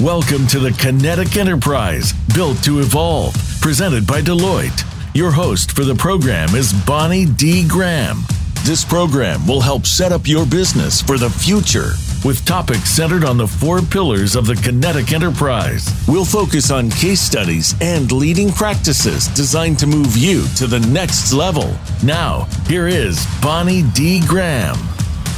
Welcome to the Kinetic Enterprise, built to evolve, presented by Deloitte. Your host for the program is Bonnie D. Graham. This program will help set up your business for the future with topics centered on the four pillars of the Kinetic Enterprise. We'll focus on case studies and leading practices designed to move you to the next level. Now, here is Bonnie D. Graham.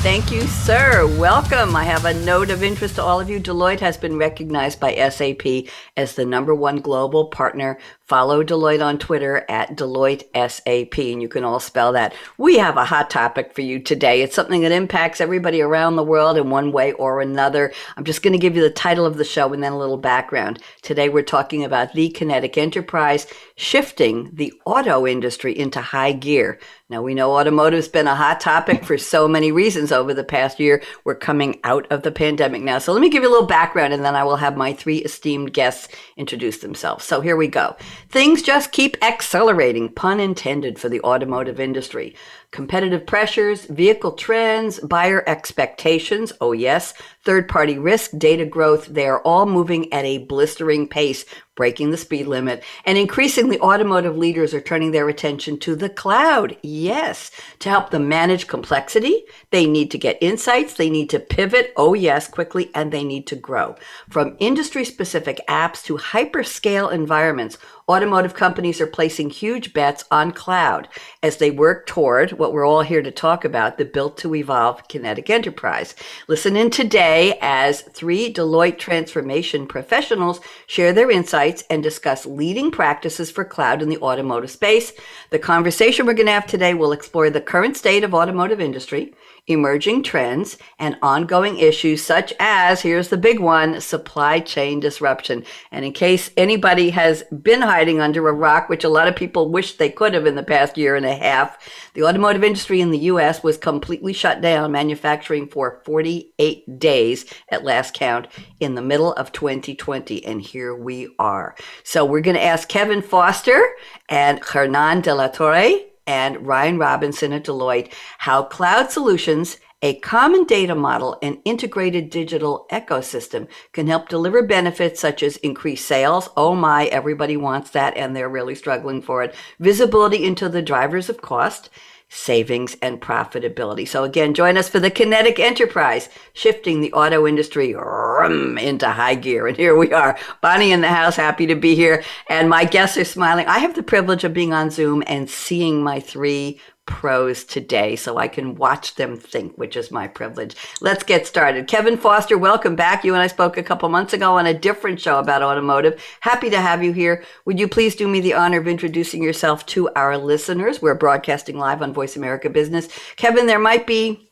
Thank you, sir. Welcome. I have a note of interest to all of you. Deloitte has been recognized by SAP as the number one global partner Follow Deloitte on Twitter at Deloitte SAP, and you can all spell that. We have a hot topic for you today. It's something that impacts everybody around the world in one way or another. I'm just going to give you the title of the show and then a little background. Today, we're talking about the kinetic enterprise shifting the auto industry into high gear. Now, we know automotive's been a hot topic for so many reasons over the past year. We're coming out of the pandemic now. So, let me give you a little background, and then I will have my three esteemed guests introduce themselves. So, here we go. Things just keep accelerating, pun intended, for the automotive industry. Competitive pressures, vehicle trends, buyer expectations, oh yes, third party risk, data growth, they are all moving at a blistering pace, breaking the speed limit. And increasingly, automotive leaders are turning their attention to the cloud. Yes, to help them manage complexity, they need to get insights, they need to pivot, oh yes, quickly, and they need to grow. From industry specific apps to hyperscale environments, automotive companies are placing huge bets on cloud as they work toward what we're all here to talk about the built to evolve kinetic enterprise. Listen in today as three Deloitte transformation professionals share their insights and discuss leading practices for cloud in the automotive space. The conversation we're going to have today will explore the current state of automotive industry emerging trends, and ongoing issues such as, here's the big one, supply chain disruption. And in case anybody has been hiding under a rock, which a lot of people wish they could have in the past year and a half, the automotive industry in the US was completely shut down, manufacturing for 48 days at last count in the middle of 2020. And here we are. So we're going to ask Kevin Foster and Hernan de la Torre and Ryan Robinson at Deloitte how cloud solutions, a common data model, and integrated digital ecosystem can help deliver benefits such as increased sales. Oh my, everybody wants that, and they're really struggling for it. Visibility into the drivers of cost savings, and profitability. So again, join us for the Kinetic Enterprise, shifting the auto industry into high gear. And here we are, Bonnie in the house, happy to be here. And my guests are smiling. I have the privilege of being on Zoom and seeing my three pros today so I can watch them think, which is my privilege. Let's get started. Kevin Foster, welcome back. You and I spoke a couple months ago on a different show about automotive. Happy to have you here. Would you please do me the honor of introducing yourself to our listeners? We're broadcasting live on Voice America Business. Kevin, there might be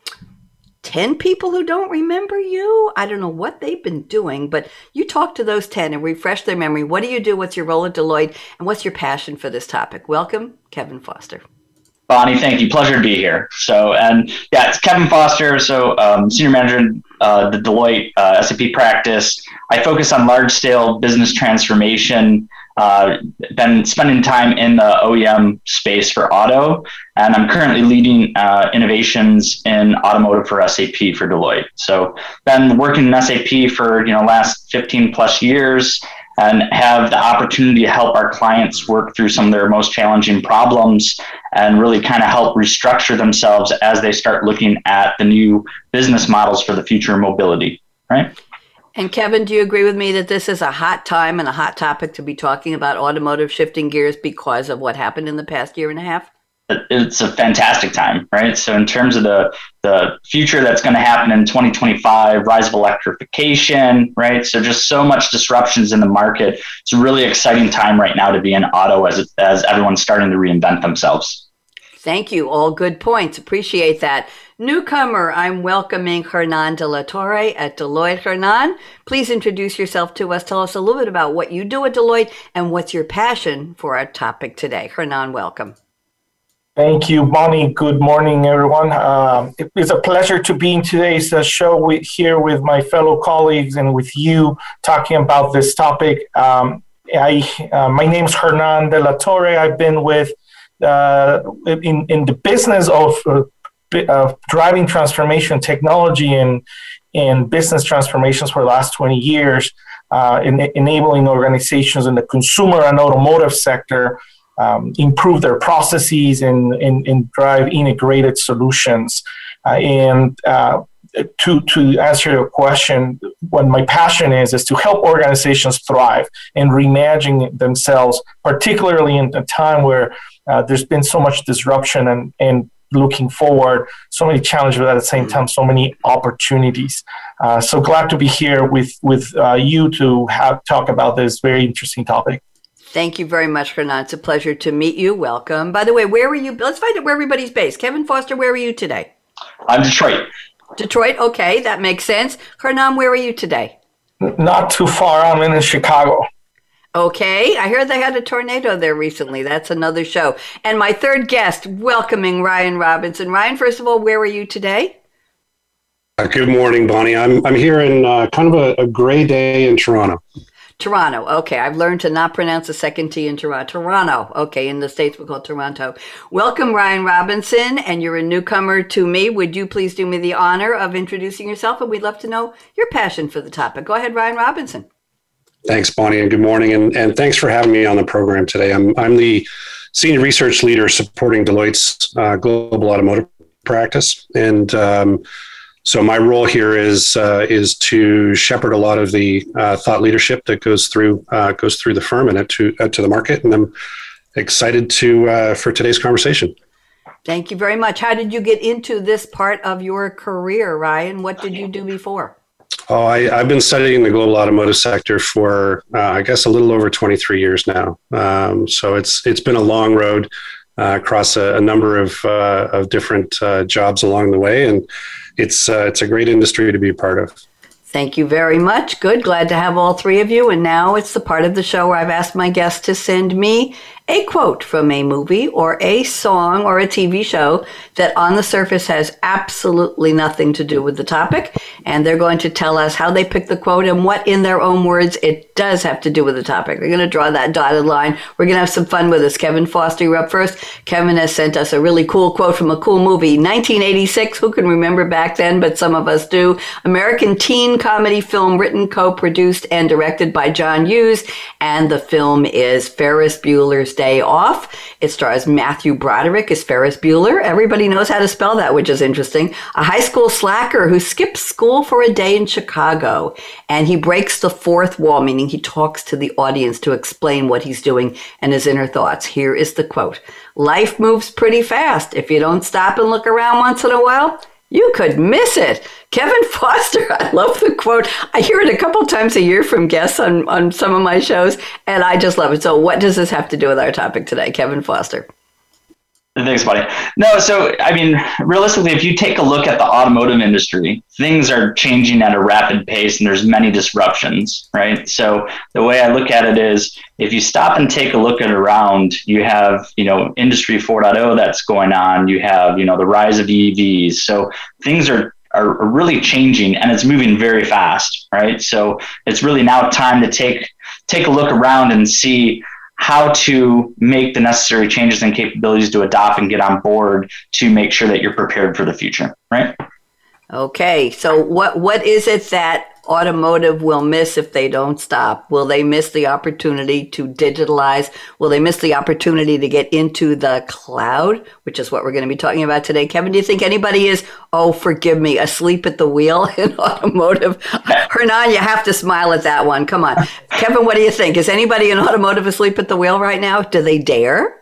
10 people who don't remember you. I don't know what they've been doing, but you talk to those 10 and refresh their memory. What do you do? What's your role at Deloitte? And what's your passion for this topic? Welcome, Kevin Foster. Bonnie, thank you. Pleasure to be here. So, and yeah, it's Kevin Foster. So, um, senior manager in uh, the Deloitte uh, SAP practice. I focus on large scale business transformation. Uh, been spending time in the OEM space for auto, and I'm currently leading uh, innovations in automotive for SAP for Deloitte. So, been working in SAP for you know last 15 plus years and have the opportunity to help our clients work through some of their most challenging problems and really kind of help restructure themselves as they start looking at the new business models for the future mobility, right? And Kevin, do you agree with me that this is a hot time and a hot topic to be talking about automotive shifting gears because of what happened in the past year and a half? It's a fantastic time, right? So in terms of the the future that's going to happen in 2025, rise of electrification, right? So just so much disruptions in the market. It's a really exciting time right now to be in auto as as everyone's starting to reinvent themselves. Thank you. All good points. Appreciate that. Newcomer, I'm welcoming Hernan de la Torre at Deloitte. Hernan, please introduce yourself to us. Tell us a little bit about what you do at Deloitte and what's your passion for our topic today. Hernan, welcome. Thank you, Bonnie. Good morning, everyone. Um, it is a pleasure to be in today's uh, show with, here with my fellow colleagues and with you talking about this topic. Um, I, uh, my name is Hernan de la Torre. I've been with uh, in, in the business of, of driving transformation technology and, and business transformations for the last 20 years. uh, in, enabling organizations in the consumer and automotive sector um, improve their processes and, and, and drive integrated solutions. Uh, and uh, to, to answer your question, what my passion is, is to help organizations thrive and reimagine themselves, particularly in a time where uh, there's been so much disruption and, and looking forward, so many challenges, but at the same time, so many opportunities. Uh, so glad to be here with, with uh, you to have talk about this very interesting topic. Thank you very much, Hernan. It's a pleasure to meet you. Welcome. By the way, where were you? Let's find out where everybody's based. Kevin Foster, where are you today? I'm Detroit. Detroit, okay, that makes sense. Hernan, where are you today? Not too far. I'm in Chicago. Okay, I heard they had a tornado there recently. That's another show. And my third guest, welcoming Ryan Robinson. Ryan, first of all, where are you today? Uh, good morning, Bonnie. I'm I'm here in uh, kind of a, a gray day in Toronto. Toronto. Okay, I've learned to not pronounce the second T in Toronto. Toronto. Okay, in the States we call Toronto. Welcome, Ryan Robinson, and you're a newcomer to me. Would you please do me the honor of introducing yourself? And we'd love to know your passion for the topic. Go ahead, Ryan Robinson. Thanks, Bonnie, and good morning. And, and thanks for having me on the program today. I'm, I'm the senior research leader supporting Deloitte's uh, global automotive practice. And um, so my role here is uh, is to shepherd a lot of the uh, thought leadership that goes through uh, goes through the firm and to to the market. And I'm excited to uh, for today's conversation. Thank you very much. How did you get into this part of your career, Ryan? What did you do before? Oh, I, have been studying the global automotive sector for, uh, I guess, a little over 23 years now. Um, so it's it's been a long road uh, across a, a, number of uh, of different uh, jobs along the way, and it's uh, it's a great industry to be a part of. Thank you very much. Good. Glad to have all three of you. And now it's the part of the show where I've asked my guests to send me a quote from a movie or a song or a TV show that on the surface has absolutely nothing to do with the topic. And they're going to tell us how they picked the quote and what, in their own words, it does have to do with the topic. They're going to draw that dotted line. We're going to have some fun with this. Kevin Foster, you're up first. Kevin has sent us a really cool quote from a cool movie, 1986. Who can remember back then? But some of us do. American teen comedy film written, co-produced, and directed by John Hughes. And the film is Ferris Bueller's Day Off. It stars Matthew Broderick as Ferris Bueller. Everybody knows how to spell that, which is interesting. A high school slacker who skips school for a day in Chicago. And he breaks the fourth wall, meaning he talks to the audience to explain what he's doing and his inner thoughts. Here is the quote. Life moves pretty fast. If you don't stop and look around once in a while, you could miss it. Kevin Foster, I love the quote. I hear it a couple times a year from guests on, on some of my shows, and I just love it. So, what does this have to do with our topic today, Kevin Foster? Thanks, buddy. No, so I mean, realistically, if you take a look at the automotive industry, things are changing at a rapid pace, and there's many disruptions, right? So the way I look at it is, if you stop and take a look at around, you have you know Industry 4.0 that's going on. You have you know the rise of EVs. So things are are really changing, and it's moving very fast, right? So it's really now time to take take a look around and see how to make the necessary changes and capabilities to adopt and get on board to make sure that you're prepared for the future, right? Okay, so what what is it that automotive will miss if they don't stop? Will they miss the opportunity to digitalize? Will they miss the opportunity to get into the cloud, which is what we're going to be talking about today? Kevin, do you think anybody is, oh, forgive me, asleep at the wheel in automotive? Hernan, you have to smile at that one. Come on. Kevin, what do you think? Is anybody in automotive asleep at the wheel right now? Do they dare?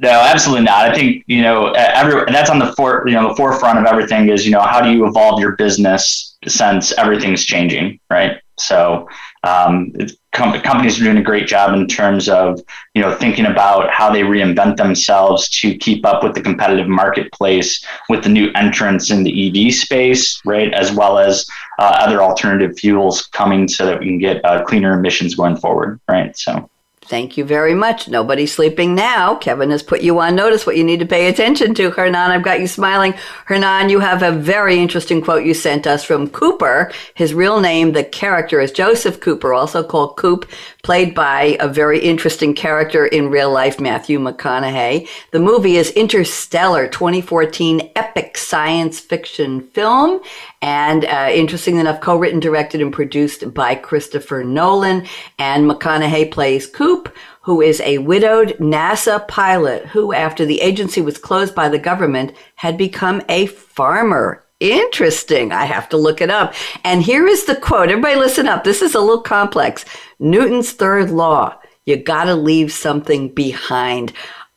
No, absolutely not. I think you know every that's on the for you know the forefront of everything is you know how do you evolve your business since everything's changing, right? So um, com- companies are doing a great job in terms of you know thinking about how they reinvent themselves to keep up with the competitive marketplace with the new entrants in the EV space, right? As well as uh, other alternative fuels coming so that we can get uh, cleaner emissions going forward, right? So. Thank you very much. Nobody's sleeping now. Kevin has put you on notice what you need to pay attention to. Hernan, I've got you smiling. Hernan, you have a very interesting quote you sent us from Cooper. His real name, the character is Joseph Cooper, also called Coop, played by a very interesting character in real life, Matthew McConaughey. The movie is Interstellar 2014 epic science fiction film. And uh, interesting enough, co-written, directed, and produced by Christopher Nolan. And McConaughey plays Coop, who is a widowed NASA pilot who, after the agency was closed by the government, had become a farmer. Interesting. I have to look it up. And here is the quote. Everybody listen up. This is a little complex. Newton's third law. You gotta leave something behind.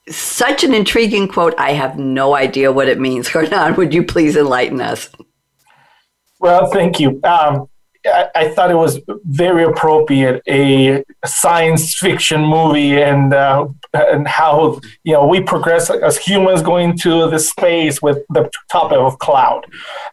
Such an intriguing quote. I have no idea what it means. Hernan, would you please enlighten us? Well, thank you. Um, I, thought it was very appropriate a science fiction movie and uh, and how you know we progress as humans going to the space with the topic of cloud.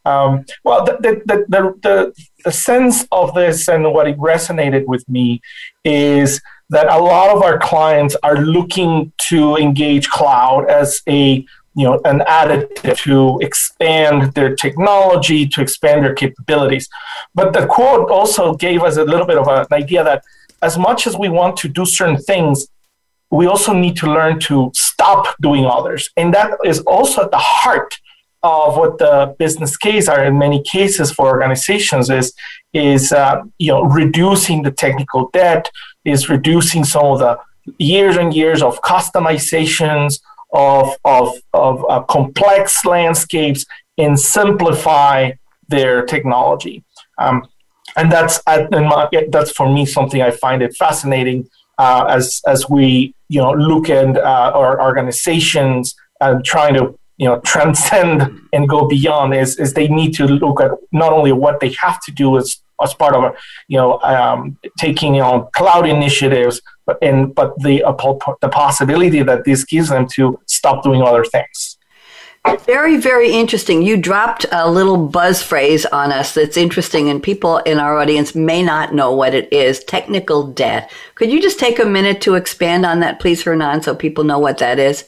Um, well, the the, the the the sense of this and what it resonated with me is that a lot of our clients are looking to engage cloud as a you know an additive to expand their technology to expand their capabilities. But the quote also gave us a little bit of an idea that as much as we want to do certain things we also need to learn to stop doing others. And that is also at the heart of what the business case are in many cases for organizations is is uh, you know reducing the technical debt is reducing some of the years and years of customizations of, of, of uh, complex landscapes and simplify their technology. Um, and that's my, that's for me something I find it fascinating uh, as as we you know look at uh, our organizations and trying to you know transcend and go beyond is, is they need to look at not only what they have to do as as part of you know um, taking you know cloud initiatives but in but the uh, the possibility that this gives them to stop doing other things. Very, very interesting. You dropped a little buzz phrase on us that's interesting, and people in our audience may not know what it is technical debt. Could you just take a minute to expand on that, please, Hernan, so people know what that is?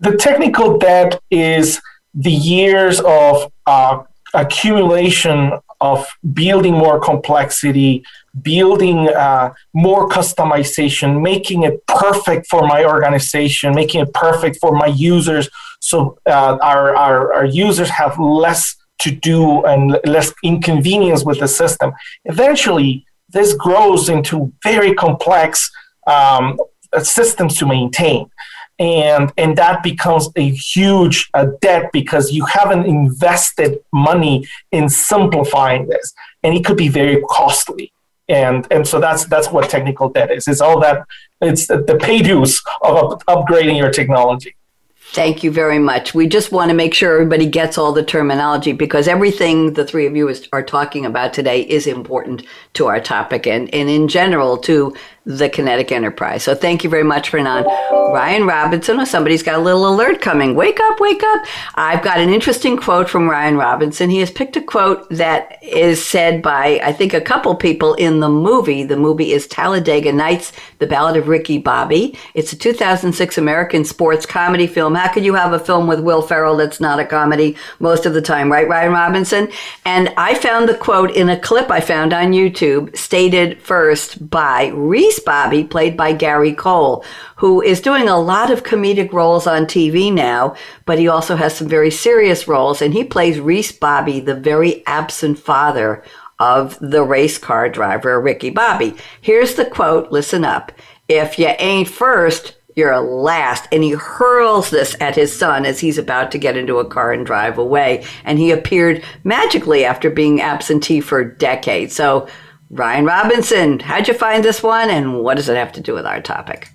The technical debt is the years of uh, accumulation of building more complexity, building uh, more customization, making it perfect for my organization, making it perfect for my users. So uh, our, our, our users have less to do and less inconvenience with the system. Eventually, this grows into very complex um, systems to maintain and and that becomes a huge uh, debt because you haven't invested money in simplifying this. And it could be very costly. And and so that's that's what technical debt is. It's all that it's the, the pay dues of up, upgrading your technology. Thank you very much. We just want to make sure everybody gets all the terminology because everything the three of you is, are talking about today is important to our topic and, and in general to the kinetic enterprise. So thank you very much, Hernan. Ryan Robinson, somebody's got a little alert coming. Wake up, wake up. I've got an interesting quote from Ryan Robinson. He has picked a quote that is said by, I think, a couple people in the movie. The movie is Talladega Nights, The Ballad of Ricky Bobby. It's a 2006 American sports comedy film. How could you have a film with Will Ferrell that's not a comedy most of the time, right, Ryan Robinson? And I found the quote in a clip I found on YouTube stated first by Reese Bobby, played by Gary Cole, who is doing a lot of comedic roles on TV now, but he also has some very serious roles, and he plays Reese Bobby, the very absent father of the race car driver, Ricky Bobby. Here's the quote listen up. If you ain't first, you're last. And he hurls this at his son as he's about to get into a car and drive away. And he appeared magically after being absentee for decades. So Ryan Robinson, how'd you find this one and what does it have to do with our topic?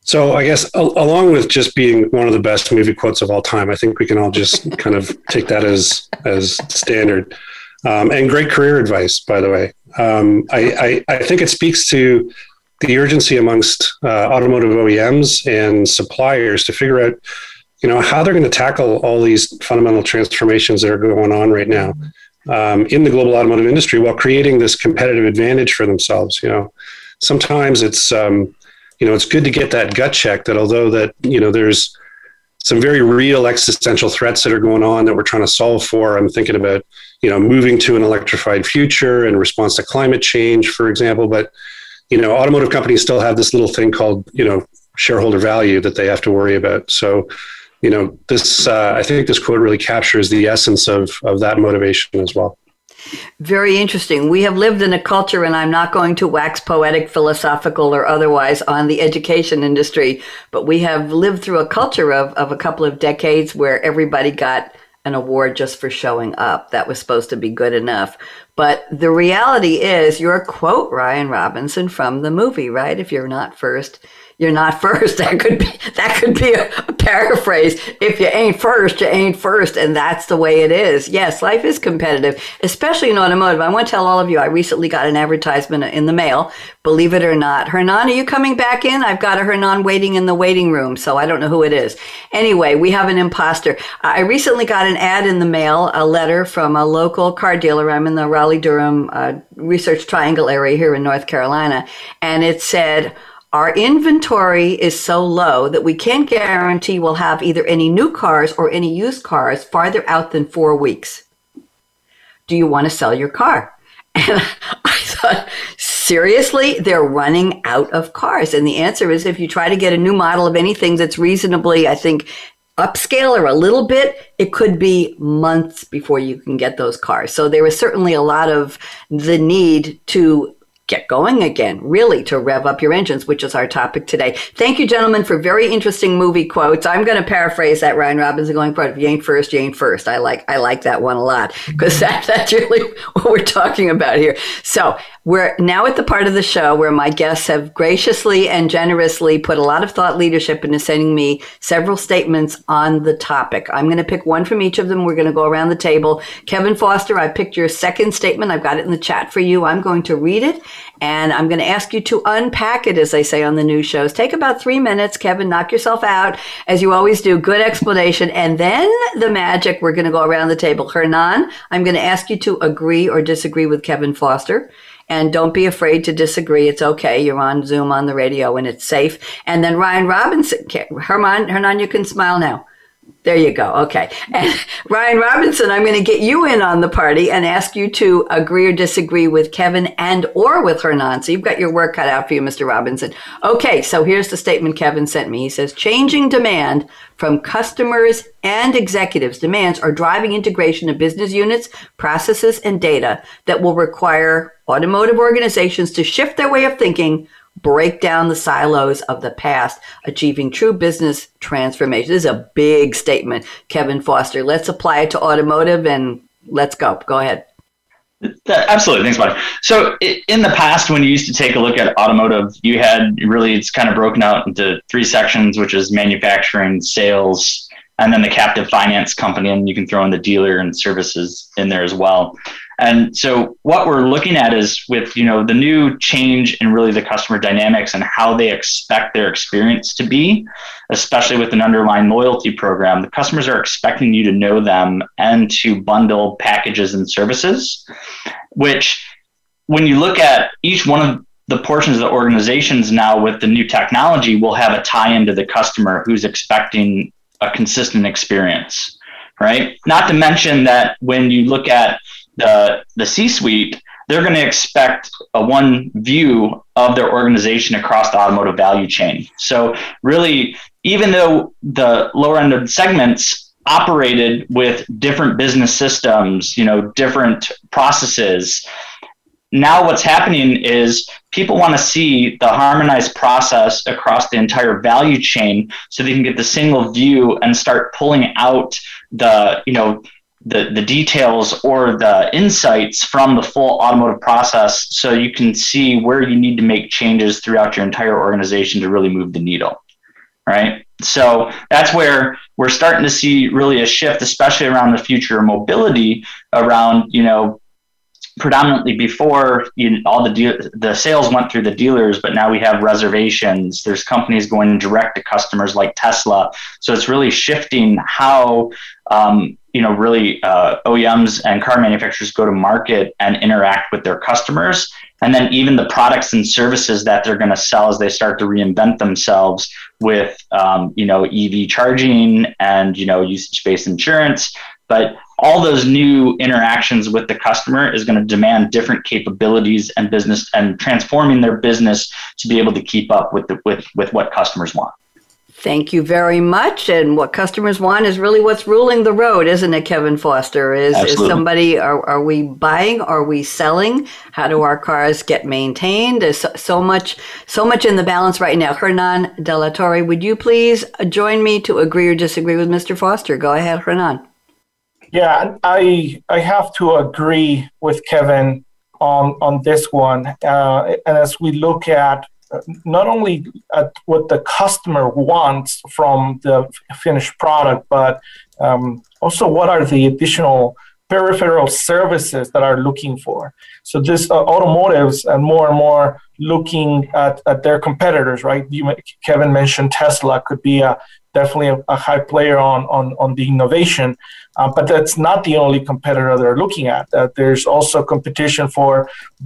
So I guess along with just being one of the best movie quotes of all time, I think we can all just kind of take that as as standard. Um, and great career advice, by the way. Um, I, I, I, think it speaks to the urgency amongst uh, automotive OEMs and suppliers to figure out, you know, how they're going to tackle all these fundamental transformations that are going on right now um, in the global automotive industry while creating this competitive advantage for themselves. You know, sometimes it's um, you know it's good to get that gut check that although that you know there's some very real existential threats that are going on that we're trying to solve for. I'm thinking about you know moving to an electrified future in response to climate change, for example. But you know, automotive companies still have this little thing called you know shareholder value that they have to worry about. So you know, this uh, I think this quote really captures the essence of of that motivation as well. Very interesting. We have lived in a culture, and I'm not going to wax poetic, philosophical, or otherwise on the education industry, but we have lived through a culture of, of a couple of decades where everybody got an award just for showing up. That was supposed to be good enough. But the reality is, your quote, Ryan Robinson, from the movie, right? If you're not first, you're not first. That could be that could be a, a, paraphrase. If you ain't first, you ain't first, and that's the way it is. Yes, life is competitive, especially in automotive. I want to tell all of you, I recently got an advertisement in the mail. Believe it or not, Hernan, are you coming back in? I've got a Hernan waiting in the waiting room, so I don't know who it is. Anyway, we have an imposter. I recently got an ad in the mail, a letter from a local car dealer. I'm in the Raleigh Durham uh, Research Triangle area here in North Carolina, and it said our inventory is so low that we can't guarantee we'll have either any new cars or any used cars farther out than four weeks. Do you want to sell your car? And I thought, seriously, they're running out of cars. And the answer is if you try to get a new model of anything that's reasonably, I think, upscale or a little bit, it could be months before you can get those cars. So there was certainly a lot of the need to get going again, really to rev up your engines, which is our topic today. Thank you, gentlemen, for very interesting movie quotes. I'm going to paraphrase that Ryan Robinson going it. If you ain't first, you ain't first. I like, I like that one a lot because that, that's really what we're talking about here. So we're now at the part of the show where my guests have graciously and generously put a lot of thought leadership into sending me several statements on the topic. I'm going to pick one from each of them. We're going to go around the table. Kevin Foster, I picked your second statement. I've got it in the chat for you. I'm going to read it and I'm going to ask you to unpack it, as they say on the news shows. Take about three minutes, Kevin, knock yourself out, as you always do. Good explanation. And then the magic, we're going to go around the table. Hernan, I'm going to ask you to agree or disagree with Kevin Foster. And don't be afraid to disagree. It's okay. You're on Zoom on the radio and it's safe. And then Ryan Robinson, Herman, Hernan, you can smile now. There you go. Okay. And Ryan Robinson, I'm going to get you in on the party and ask you to agree or disagree with Kevin and or with Hernan. So you've got your work cut out for you, Mr. Robinson. Okay. So here's the statement Kevin sent me. He says, changing demand from customers and executives demands are driving integration of business units, processes, and data that will require automotive organizations to shift their way of thinking break down the silos of the past, achieving true business transformation. This is a big statement, Kevin Foster. Let's apply it to automotive and let's go. Go ahead. Absolutely. Thanks, buddy. So, in the past, when you used to take a look at automotive, you had really, it's kind of broken out into three sections, which is manufacturing, sales, and then the captive finance company. And you can throw in the dealer and services in there as well. And so what we're looking at is with, you know, the new change in really the customer dynamics and how they expect their experience to be, especially with an underlying loyalty program, the customers are expecting you to know them and to bundle packages and services, which when you look at each one of the portions of the organizations now with the new technology will have a tie into the customer who's expecting a consistent experience, right? Not to mention that when you look at the the C-suite, they're going to expect a one view of their organization across the automotive value chain. So really, even though the lower end of segments operated with different business systems, you know, different processes, now what's happening is people want to see the harmonized process across the entire value chain so they can get the single view and start pulling out the you know the, the details or the insights from the full automotive process so you can see where you need to make changes throughout your entire organization to really move the needle right? So that's where we're starting to see really a shift especially around the future of mobility around you know predominantly before you all the de- the sales went through the dealers, but now we have reservations. There's companies going direct to customers like Tesla. So it's really shifting how um, you know really uh, OEMs and car manufacturers go to market and interact with their customers. and then even the products and services that they're going to sell as they start to reinvent themselves with um, you know EV charging and you know usage based insurance. But all those new interactions with the customer is going to demand different capabilities and business and transforming their business to be able to keep up with the, with with what customers want. Thank you very much. And what customers want is really what's ruling the road, isn't it, Kevin Foster? Is, is somebody, are, are we buying? Are we selling? How do our cars get maintained? There's so, so much, so much in the balance right now. Hernan De La Torre, would you please join me to agree or disagree with Mr. Foster? Go ahead, Hernan. Yeah, I I have to agree with Kevin on on this one. Uh, and as we look at not only at what the customer wants from the finished product, but um, also what are the additional peripheral services that are looking for. So this uh, automotives and more and more looking at, at their competitors, right? You, Kevin mentioned Tesla could be a definitely a, a high player on on, on the innovation, uh, but that's not the only competitor they're looking at. Uh, there's also competition for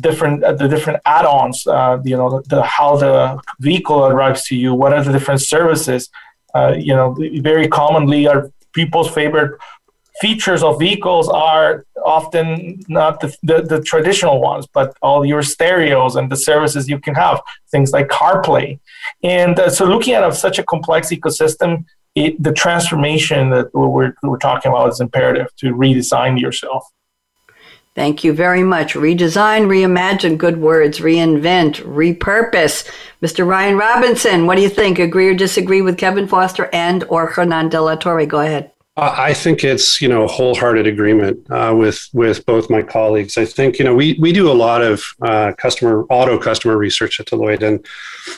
different uh, the different add-ons. Uh, you know, the, the, how the vehicle arrives to you. What are the different services? Uh, you know, very commonly are people's favorite features of vehicles are often not the, the, the, traditional ones, but all your stereos and the services you can have, things like CarPlay. And uh, so, looking at such a complex ecosystem, it, the transformation that we're, we're talking about is imperative to redesign yourself. Thank you very much. Redesign, reimagine, good words, reinvent, repurpose. Mr. Ryan Robinson, what do you think? Agree or disagree with Kevin Foster and or Hernan De La Torre? Go ahead. I think it's you know a wholehearted agreement uh, with with both my colleagues. I think you know we we do a lot of uh, customer auto customer research at Deloitte and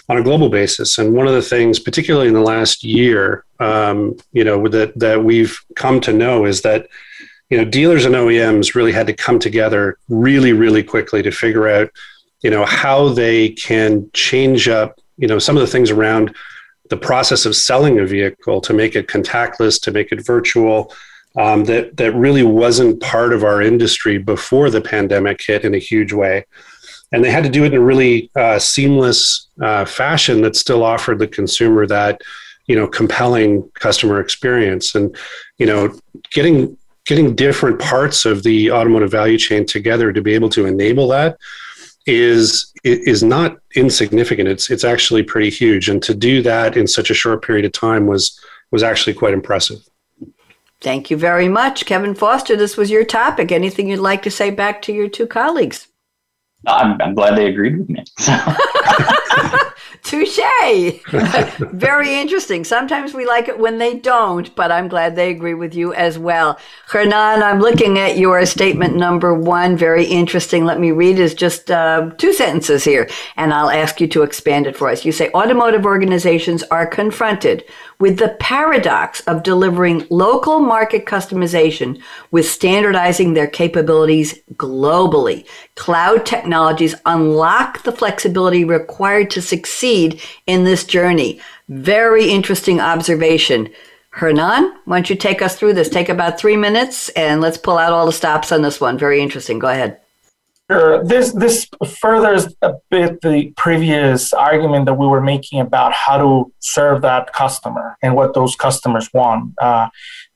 on a global basis. And one of the things, particularly in the last year, um, you know that that we've come to know is that you know dealers and OEMs really had to come together really really quickly to figure out you know how they can change up you know some of the things around the process of selling a vehicle to make it contactless, to make it virtual, um, that that really wasn't part of our industry before the pandemic hit in a huge way, and they had to do it in a really uh, seamless uh, fashion that still offered the consumer that you know compelling customer experience, and you know getting getting different parts of the automotive value chain together to be able to enable that is is not insignificant. It's it's actually pretty huge, and to do that in such a short period of time was was actually quite impressive. Thank you very much, Kevin Foster. This was your topic. Anything you'd like to say back to your two colleagues? I'm, I'm glad they agreed with me. Touche. Very interesting. Sometimes we like it when they don't, but I'm glad they agree with you as well. Hernan, I'm looking at your statement number one. Very interesting. Let me read is just uh, two sentences here, and I'll ask you to expand it for us. You say automotive organizations are confronted with the paradox of delivering local market customization with standardizing their capabilities globally. Cloud technologies unlock the flexibility required to succeed in this journey. Very interesting observation. Hernan, why don't you take us through this? Take about three minutes and let's pull out all the stops on this one. Very interesting. Go ahead. Sure. This this furthers a bit the previous argument that we were making about how to serve that customer and what those customers want. Uh,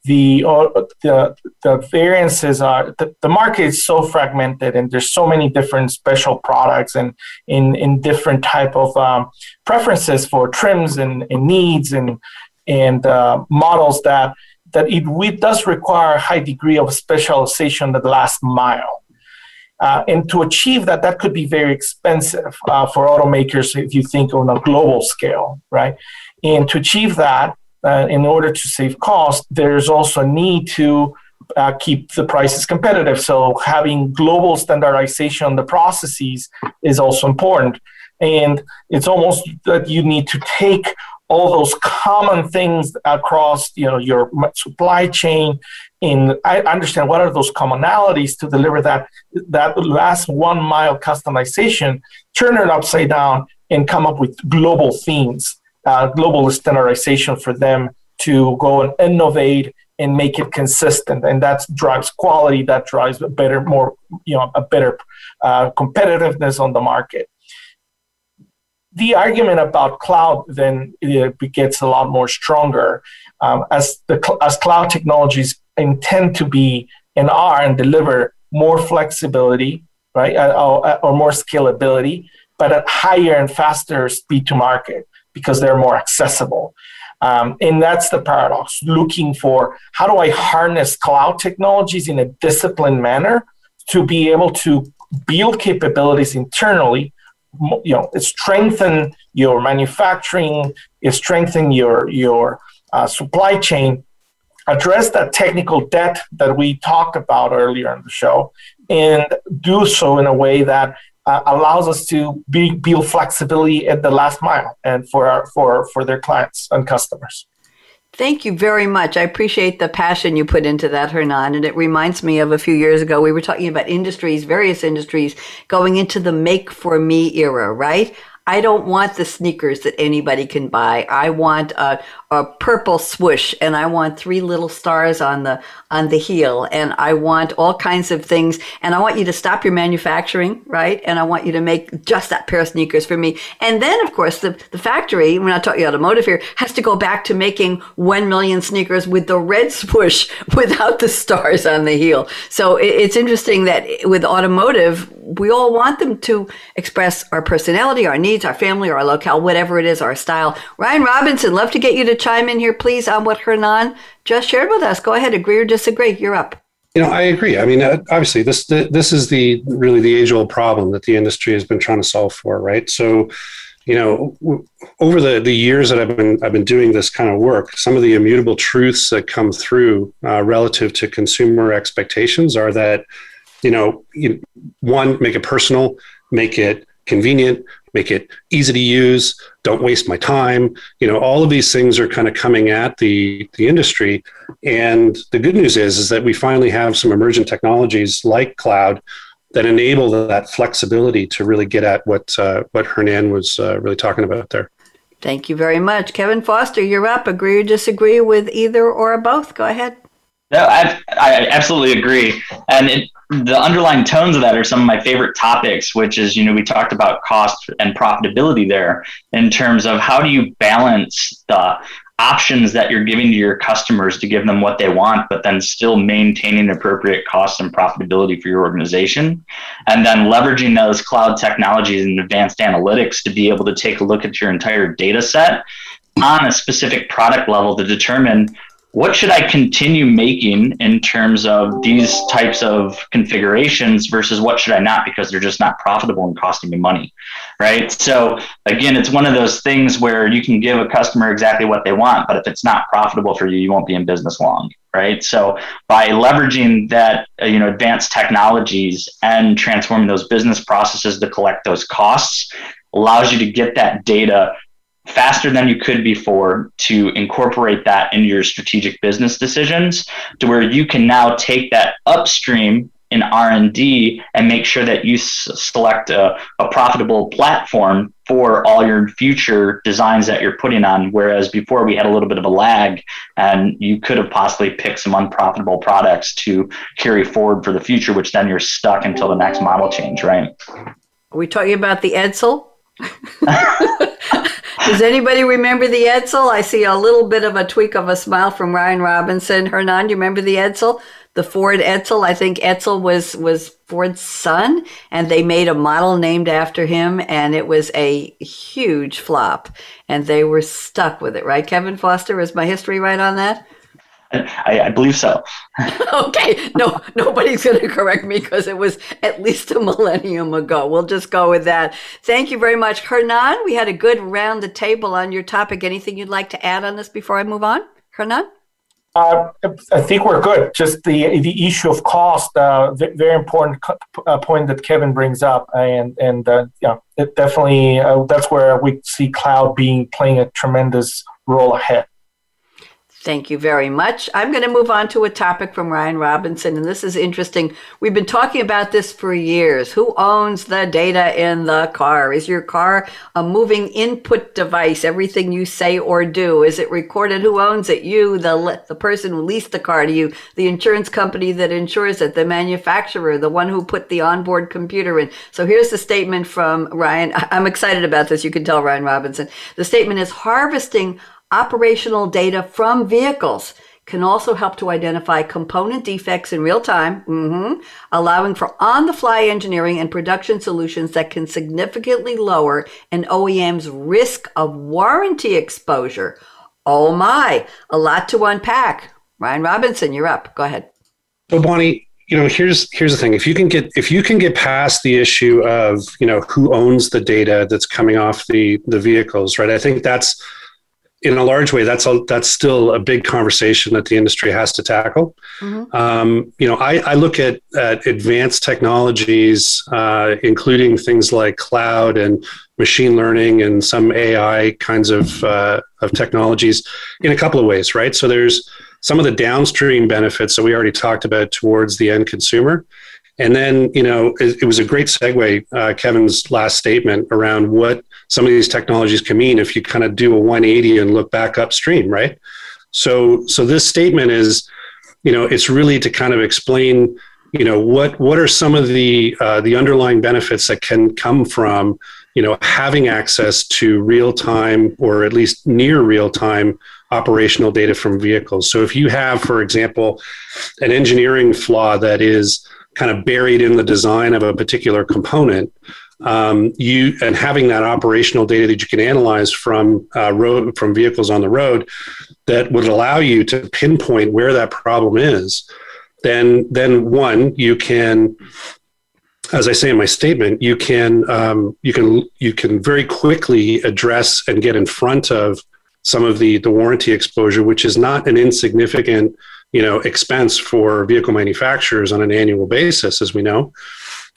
the, uh, the the variances are the, the market is so fragmented and there's so many different special products and in in different type of um, preferences for trims and, and needs and and uh, models that that it, it does require a high degree of specialization at the last mile. Uh, and to achieve that, that could be very expensive uh, for automakers if you think on a global scale, right? And to achieve that, uh, in order to save cost, there's also a need to uh, keep the prices competitive. So having global standardization on the processes is also important. And it's almost that you need to take all those common things across you know your supply chain and I understand what are those commonalities to deliver that that last one mile customization, turn it upside down and come up with global themes, uh, global standardization for them to go and innovate and make it consistent. And that drives quality, that drives a better, more, you know, a better uh, competitiveness on the market. The argument about cloud then gets a lot more stronger um, as the as cloud technologies intend to be and are and deliver more flexibility, right, uh, or, uh, or more scalability, but at higher and faster speed to market because they're more accessible. Um, and that's the paradox looking for how do I harness cloud technologies in a disciplined manner to be able to build capabilities internally, you know, strengthen your manufacturing, strengthen your, your uh, supply chain, address that technical debt that we talked about earlier in the show, and do so in a way that uh, allows us to be, build flexibility at the last mile and for our, for for their clients and customers. Thank you very much. I appreciate the passion you put into that, Hernan. And it reminds me of a few years ago, we were talking about industries, various industries going into the make for me era, right? I don't want the sneakers that anybody can buy. I want a, a purple swoosh and I want three little stars on the on the heel and I want all kinds of things and I want you to stop your manufacturing, right? And I want you to make just that pair of sneakers for me. And then of course the, the factory, we're not talking automotive here, has to go back to making one million sneakers with the red swoosh without the stars on the heel. So it, it's interesting that with automotive, we all want them to express our personality, our needs, our family, or our locale, whatever it is, our style. Ryan Robinson, love to get you to chime in here, please, on what Hernan just shared with us. Go ahead, agree or disagree. You're up. You know, I agree. I mean, uh, obviously, this this is the really the age old problem that the industry has been trying to solve for, right? So, you know, over the the years that I've been I've been doing this kind of work, some of the immutable truths that come through uh, relative to consumer expectations are that, you know, you, one, make it personal, make it convenient, make it easy to use, don't waste my time. You know, all of these things are kind of coming at the, the industry. And the good news is, is that we finally have some emergent technologies like cloud that enable that flexibility to really get at what, uh, what Hernan was uh, really talking about there. Thank you very much. Kevin Foster, you're up. Agree or disagree with either or both? Go ahead. No, I, I absolutely agree. And it, the underlying tones of that are some of my favorite topics, which is, you know, we talked about cost and profitability there in terms of how do you balance the options that you're giving to your customers to give them what they want, but then still maintaining appropriate cost and profitability for your organization. And then leveraging those cloud technologies and advanced analytics to be able to take a look at your entire data set on a specific product level to determine what should I continue making in terms of these types of configurations versus what should I not because they're just not profitable and costing me money, right? So again, it's one of those things where you can give a customer exactly what they want, but if it's not profitable for you, you won't be in business long, right? So by leveraging that, uh, you know, advanced technologies and transforming those business processes to collect those costs allows you to get that data faster than you could before to incorporate that into your strategic business decisions to where you can now take that upstream in r&d and make sure that you s- select a, a profitable platform for all your future designs that you're putting on. Whereas before we had a little bit of a lag and you could have possibly picked some unprofitable products to carry forward for the future which then you're stuck until the next model change right? Are we talking about the edsel Does anybody remember the Edsel? I see a little bit of a tweak of a smile from Ryan Robinson. Hernan, you remember the Edsel? The Ford Edsel. I think Edsel was was Ford's son, and they made a model named after him, and it was a huge flop. And they were stuck with it, right? Kevin Foster, is my history right on that? I, I believe so. okay, no, nobody's going to correct me because it was at least a millennium ago. We'll just go with that. Thank you very much, Hernan. We had a good round the table on your topic. Anything you'd like to add on this before I move on, Hernan? Uh, I think we're good. Just the the issue of cost, uh, very important uh, point that Kevin brings up, and and uh, yeah, it definitely uh, that's where we see cloud being playing a tremendous role ahead. Thank you very much. I'm going to move on to a topic from Ryan Robinson, and this is interesting. We've been talking about this for years. Who owns the data in the car? Is your car a moving input device? Everything you say or do, is it recorded? Who owns it? You, the the person who leased the car to you, the insurance company that insures it, the manufacturer, the one who put the onboard computer in. So here's the statement from Ryan. I'm excited about this. You can tell Ryan Robinson. The statement is harvesting operational data from vehicles can also help to identify component defects in real time, mm-hmm, allowing for on the fly engineering and production solutions that can significantly lower an OEM's risk of warranty exposure. Oh my, a lot to unpack. Ryan Robinson, you're up. Go ahead. So, Bonnie, you know, here's here's the thing. If you can get if you can get past the issue of you know who owns the data that's coming off the the vehicles, right? I think that's in a large way, that's a, that's still a big conversation that the industry has to tackle. Mm-hmm. Um, you know, I, I look at, at advanced technologies, uh, including things like cloud and machine learning and some AI kinds of uh, of technologies, in a couple of ways, right? So there's some of the downstream benefits that we already talked about towards the end consumer. And then, you know, it, it was a great segue, uh, Kevin's last statement around what some of these technologies can mean if you kind of do a 180 and look back upstream, right? So, so this statement is, you know, it's really to kind of explain, you know, what what are some of the uh, the underlying benefits that can come from, you know, having access to real time or at least near real time operational data from vehicles. So, if you have, for example, an engineering flaw that is kind of buried in the design of a particular component, um, you and having that operational data that you can analyze from uh, road from vehicles on the road that would allow you to pinpoint where that problem is then then one you can as i say in my statement you can um, you can you can very quickly address and get in front of some of the the warranty exposure which is not an insignificant you know expense for vehicle manufacturers on an annual basis as we know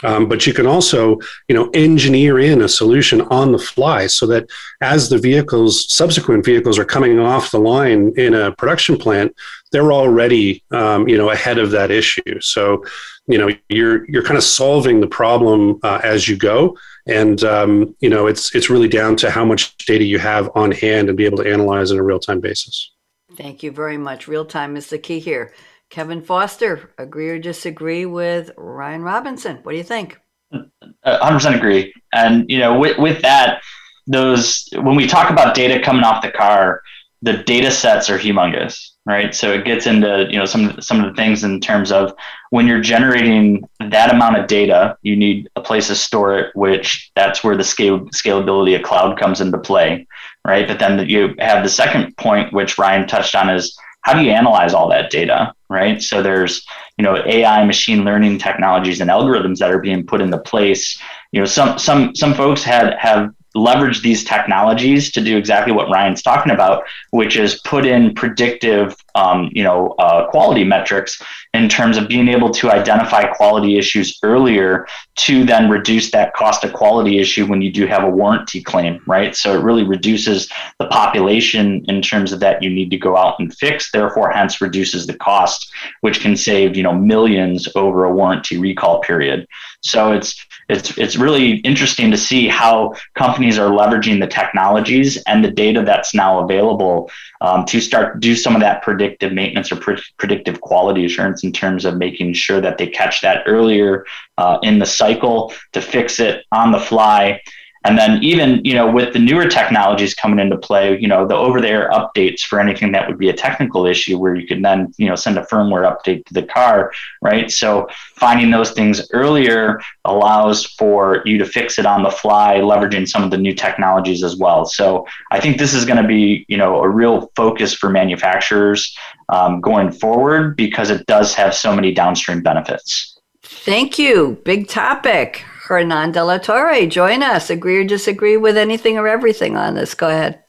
um, but you can also, you know, engineer in a solution on the fly so that as the vehicles, subsequent vehicles are coming off the line in a production plant, they're already, um, you know, ahead of that issue. So, you know, you're you're kind of solving the problem uh, as you go, and um, you know, it's it's really down to how much data you have on hand and be able to analyze on a real time basis. Thank you very much. Real time is the key here. Kevin Foster, agree or disagree with Ryan Robinson? What do you think? Uh, 100% agree. And, you know, with, with that, those, when we talk about data coming off the car, the data sets are humongous, right? So it gets into, you know, some, some of the things in terms of when you're generating that amount of data, you need a place to store it, which that's where the scale, scalability of cloud comes into play, right? But then you have the second point, which Ryan touched on is, how do you analyze all that data right so there's you know ai machine learning technologies and algorithms that are being put into place you know some some some folks had have leverage these technologies to do exactly what Ryan's talking about, which is put in predictive, um, you know, uh, quality metrics in terms of being able to identify quality issues earlier to then reduce that cost of quality issue when you do have a warranty claim, right? So it really reduces the population in terms of that you need to go out and fix, therefore, hence reduces the cost, which can save, you know, millions over a warranty recall period. So it's it's it's really interesting to see how companies are leveraging the technologies and the data that's now available um, to start do some of that predictive maintenance or pre- predictive quality assurance in terms of making sure that they catch that earlier uh, in the cycle to fix it on the fly and then even, you know, with the newer technologies coming into play, you know, the over-the-air updates for anything that would be a technical issue where you could then, you know, send a firmware update to the car, right? So finding those things earlier allows for you to fix it on the fly, leveraging some of the new technologies as well. So I think this is going to be, you know, a real focus for manufacturers um, going forward because it does have so many downstream benefits. Thank you. Big topic. Hernan de la Torre, join us. Agree or disagree with anything or everything on this? Go ahead.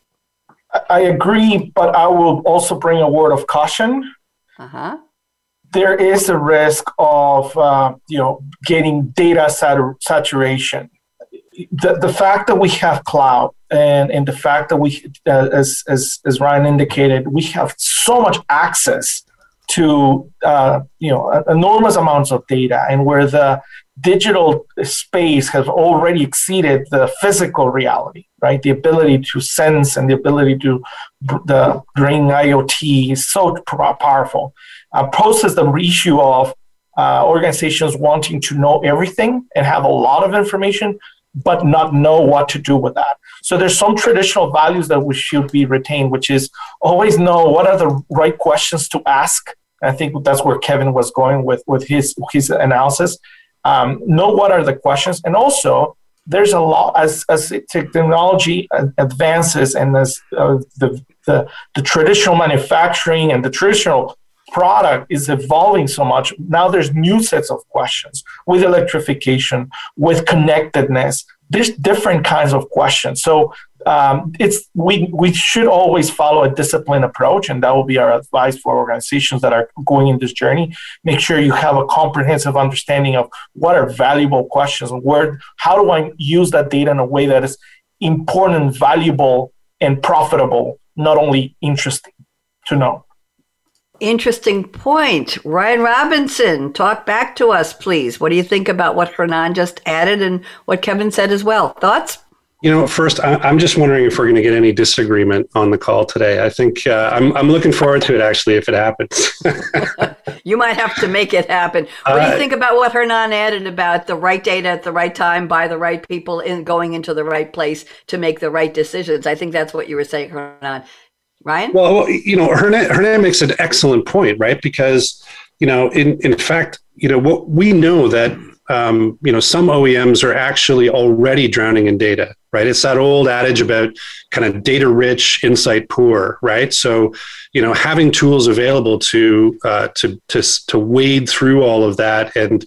I agree, but I will also bring a word of caution. Uh-huh. There is a risk of uh, you know getting data sat- saturation. the, the fact that we have cloud and, and the fact that we, uh, as, as, as Ryan indicated, we have so much access to uh, you know enormous amounts of data and where the digital space has already exceeded the physical reality right? The ability to sense and the ability to the bring iot is so powerful. Uh, poses the issue of uh, organizations wanting to know everything and have a lot of information but not know what to do with that. So there's some traditional values that we should be retained which is always know what are the right questions to ask. I think that's where Kevin was going with with his his analysis. Um, know what are the questions, and also there's a lot as as technology advances and as uh, the, the the traditional manufacturing and the traditional product is evolving so much now there's new sets of questions with electrification with connectedness there's different kinds of questions. So um, it's we we should always follow a disciplined approach, and that will be our advice for organizations that are going in this journey. Make sure you have a comprehensive understanding of what are valuable questions and where how do I use that data in a way that is important, valuable, and profitable, not only interesting to know. Interesting point. Ryan Robinson, talk back to us, please. What do you think about what Hernan just added and what Kevin said as well? Thoughts? You know, first, I'm just wondering if we're going to get any disagreement on the call today. I think uh, I'm, I'm looking forward to it actually if it happens. you might have to make it happen. What do you uh, think about what Hernan added about the right data at the right time by the right people in going into the right place to make the right decisions? I think that's what you were saying, Hernan. Ryan? Well, you know, Hernan, Hernan makes an excellent point, right? Because, you know, in, in fact, you know, what we know that um, you know, some OEMs are actually already drowning in data, right? It's that old adage about kind of data rich, insight poor, right? So, you know, having tools available to uh, to to to wade through all of that and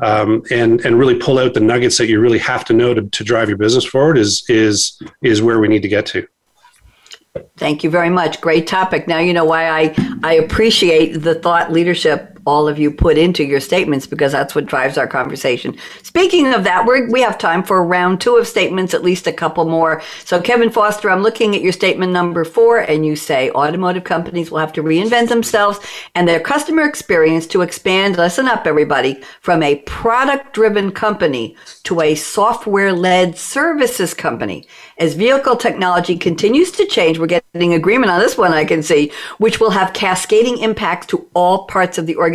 um, and and really pull out the nuggets that you really have to know to, to drive your business forward is is is where we need to get to. Thank you very much. Great topic. Now you know why I I appreciate the thought leadership all of you put into your statements because that's what drives our conversation. Speaking of that, we we have time for round two of statements, at least a couple more. So, Kevin Foster, I'm looking at your statement number four, and you say automotive companies will have to reinvent themselves and their customer experience to expand, listen up, everybody, from a product driven company to a software led services company. As vehicle technology continues to change, we're getting agreement on this one, I can see, which will have cascading impacts to all parts of the organization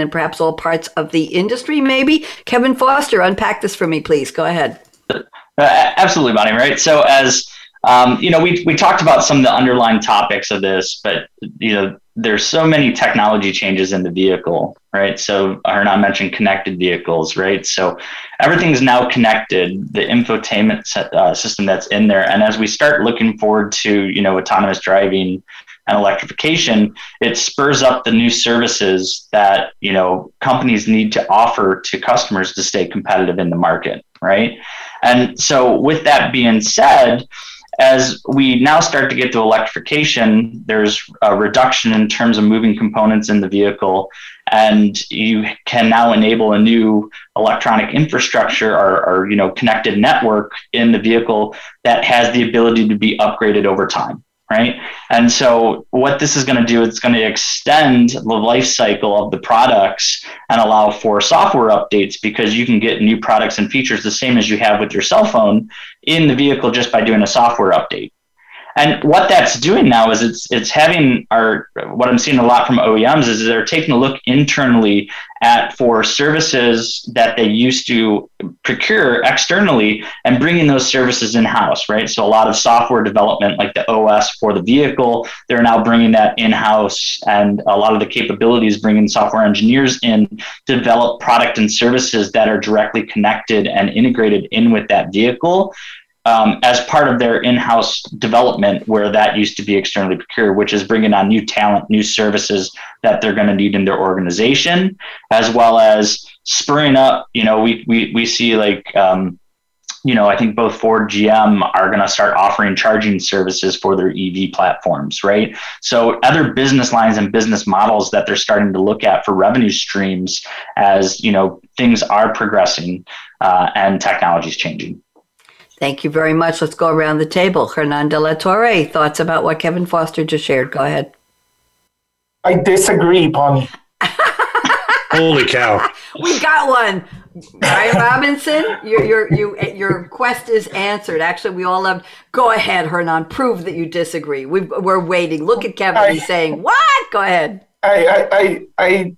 and perhaps all parts of the industry, maybe. Kevin Foster, unpack this for me, please. Go ahead. Uh, absolutely, Bonnie, right? So, as um, you know, we, we talked about some of the underlying topics of this, but you know, there's so many technology changes in the vehicle, right? So Hernan mentioned connected vehicles, right? So everything's now connected, the infotainment set, uh, system that's in there. And as we start looking forward to, you know, autonomous driving and electrification, it spurs up the new services that, you know, companies need to offer to customers to stay competitive in the market, right? And so with that being said, as we now start to get to electrification, there's a reduction in terms of moving components in the vehicle, and you can now enable a new electronic infrastructure or, or you know connected network in the vehicle that has the ability to be upgraded over time right? And so what this is going to do, it's going to extend the life cycle of the products and allow for software updates because you can get new products and features the same as you have with your cell phone in the vehicle just by doing a software update. And what that's doing now is it's it's having our what I'm seeing a lot from OEMs is they're taking a look internally at for services that they used to procure externally and bringing those services in house, right? So a lot of software development, like the OS for the vehicle, they're now bringing that in house, and a lot of the capabilities bringing software engineers in to develop product and services that are directly connected and integrated in with that vehicle um, as part of their in-house development where that used to be externally procured which is bringing on new talent new services that they're going to need in their organization as well as spurring up you know we we, we see like um, you know, I think both Ford, GM are going to start offering charging services for their EV platforms, right? So other business lines and business models that they're starting to look at for revenue streams as you know things are progressing uh, and technology is changing. Thank you very much. Let's go around the table. Hernan de la Torre, thoughts about what Kevin Foster just shared? Go ahead. I disagree, Bonnie. Holy cow. we got one. Ryan Robinson, your, your, you, your quest is answered. Actually, we all love. Go ahead, Hernan. Prove that you disagree. we are waiting. Look at Kevin. I, He's saying, "What? Go ahead." I, I, I, I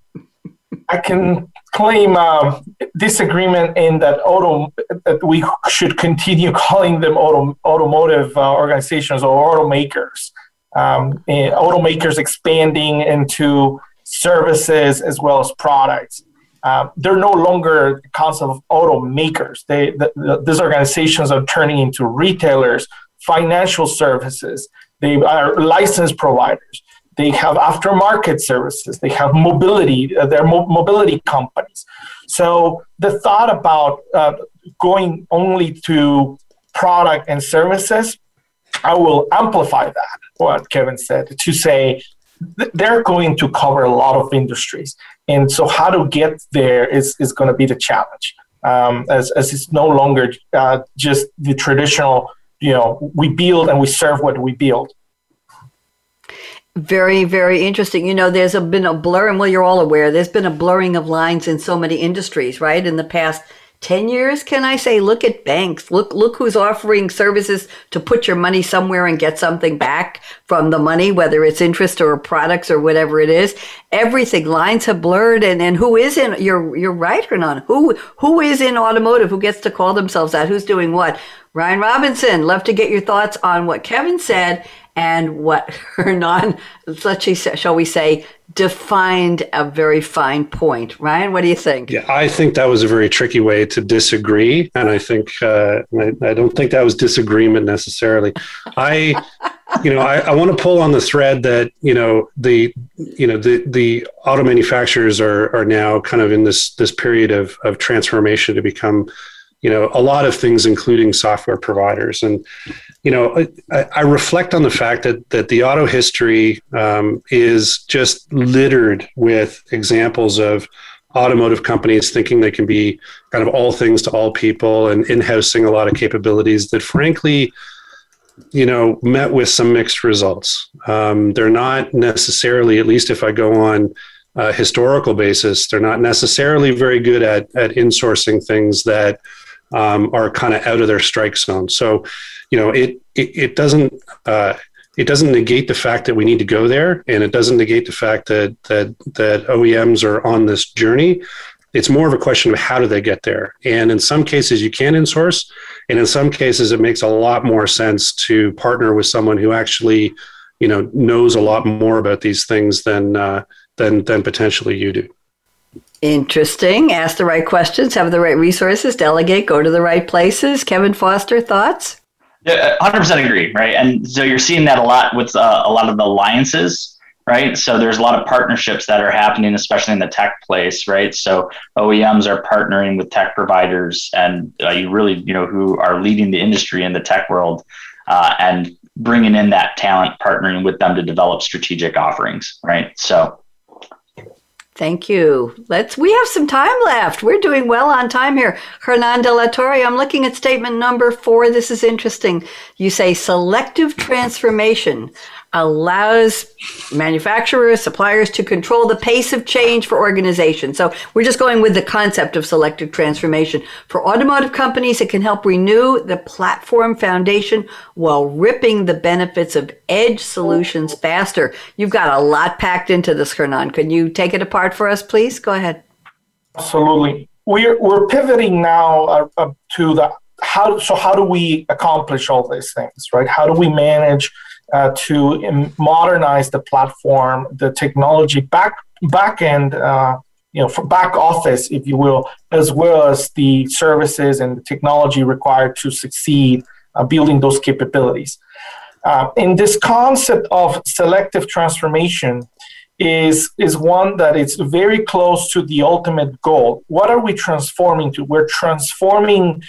can claim um, disagreement in that auto that we should continue calling them auto, automotive uh, organizations or automakers. Um, automakers expanding into services as well as products. Uh, they're no longer the concept of automakers. They, the, the, these organizations are turning into retailers, financial services. They are license providers. They have aftermarket services. They have mobility. Uh, they're mo- mobility companies. So the thought about uh, going only to product and services, I will amplify that. What Kevin said to say they're going to cover a lot of industries, and so how to get there is is going to be the challenge. Um, as as it's no longer uh, just the traditional, you know, we build and we serve what we build. Very, very interesting. You know, there's a, been a blur, and well, you're all aware, there's been a blurring of lines in so many industries, right? In the past 10 years, can I say, look at banks. Look, look who's offering services to put your money somewhere and get something back from the money, whether it's interest or products or whatever it is. Everything, lines have blurred. And, and who is in, you're, you're right, Hernan. Who, who is in automotive? Who gets to call themselves that? Who's doing what? Ryan Robinson, love to get your thoughts on what Kevin said and what Hernan, let's shall we say, defined a very fine point. Ryan, what do you think? Yeah, I think that was a very tricky way to disagree, and I think uh, I, I, don't think that was disagreement necessarily. I, you know, I, I want to pull on the thread that you know the you know the the auto manufacturers are are now kind of in this this period of of transformation to become you know a lot of things including software providers. And you know I, I reflect on the fact that that the auto history um, is just littered with examples of automotive companies thinking they can be kind of all things to all people and in-housing a lot of capabilities that frankly you know met with some mixed results. Um, they're not necessarily at least if i go on a historical basis they're not necessarily very good at at insourcing things that um, are kind of out of their strike zone. So, you know, it it, it doesn't uh, it doesn't negate the fact that we need to go there, and it doesn't negate the fact that that that OEMs are on this journey. It's more of a question of how do they get there. And in some cases, you can insource, and in some cases, it makes a lot more sense to partner with someone who actually, you know, knows a lot more about these things than uh, than than potentially you do. Interesting. Ask the right questions, have the right resources, delegate, go to the right places. Kevin Foster, thoughts? Yeah, 100% agree, right? And so you're seeing that a lot with uh, a lot of the alliances, right? So there's a lot of partnerships that are happening, especially in the tech place, right? So OEMs are partnering with tech providers and uh, you really, you know, who are leading the industry in the tech world uh, and bringing in that talent, partnering with them to develop strategic offerings, right? So Thank you. Let's. We have some time left. We're doing well on time here. Hernan de la Torre, I'm looking at statement number four. This is interesting. You say selective transformation allows manufacturers, suppliers to control the pace of change for organizations. So we're just going with the concept of selective transformation. For automotive companies, it can help renew the platform foundation while ripping the benefits of edge solutions faster. You've got a lot packed into this, Hernan. Can you take it apart for us, please? Go ahead. Absolutely. We're, we're pivoting now uh, uh, to the how so how do we accomplish all these things right how do we manage uh, to modernize the platform, the technology back back end, uh, you know, back office, if you will, as well as the services and the technology required to succeed uh, building those capabilities. Uh, in this concept of selective transformation, is is one that is very close to the ultimate goal. What are we transforming to? We're transforming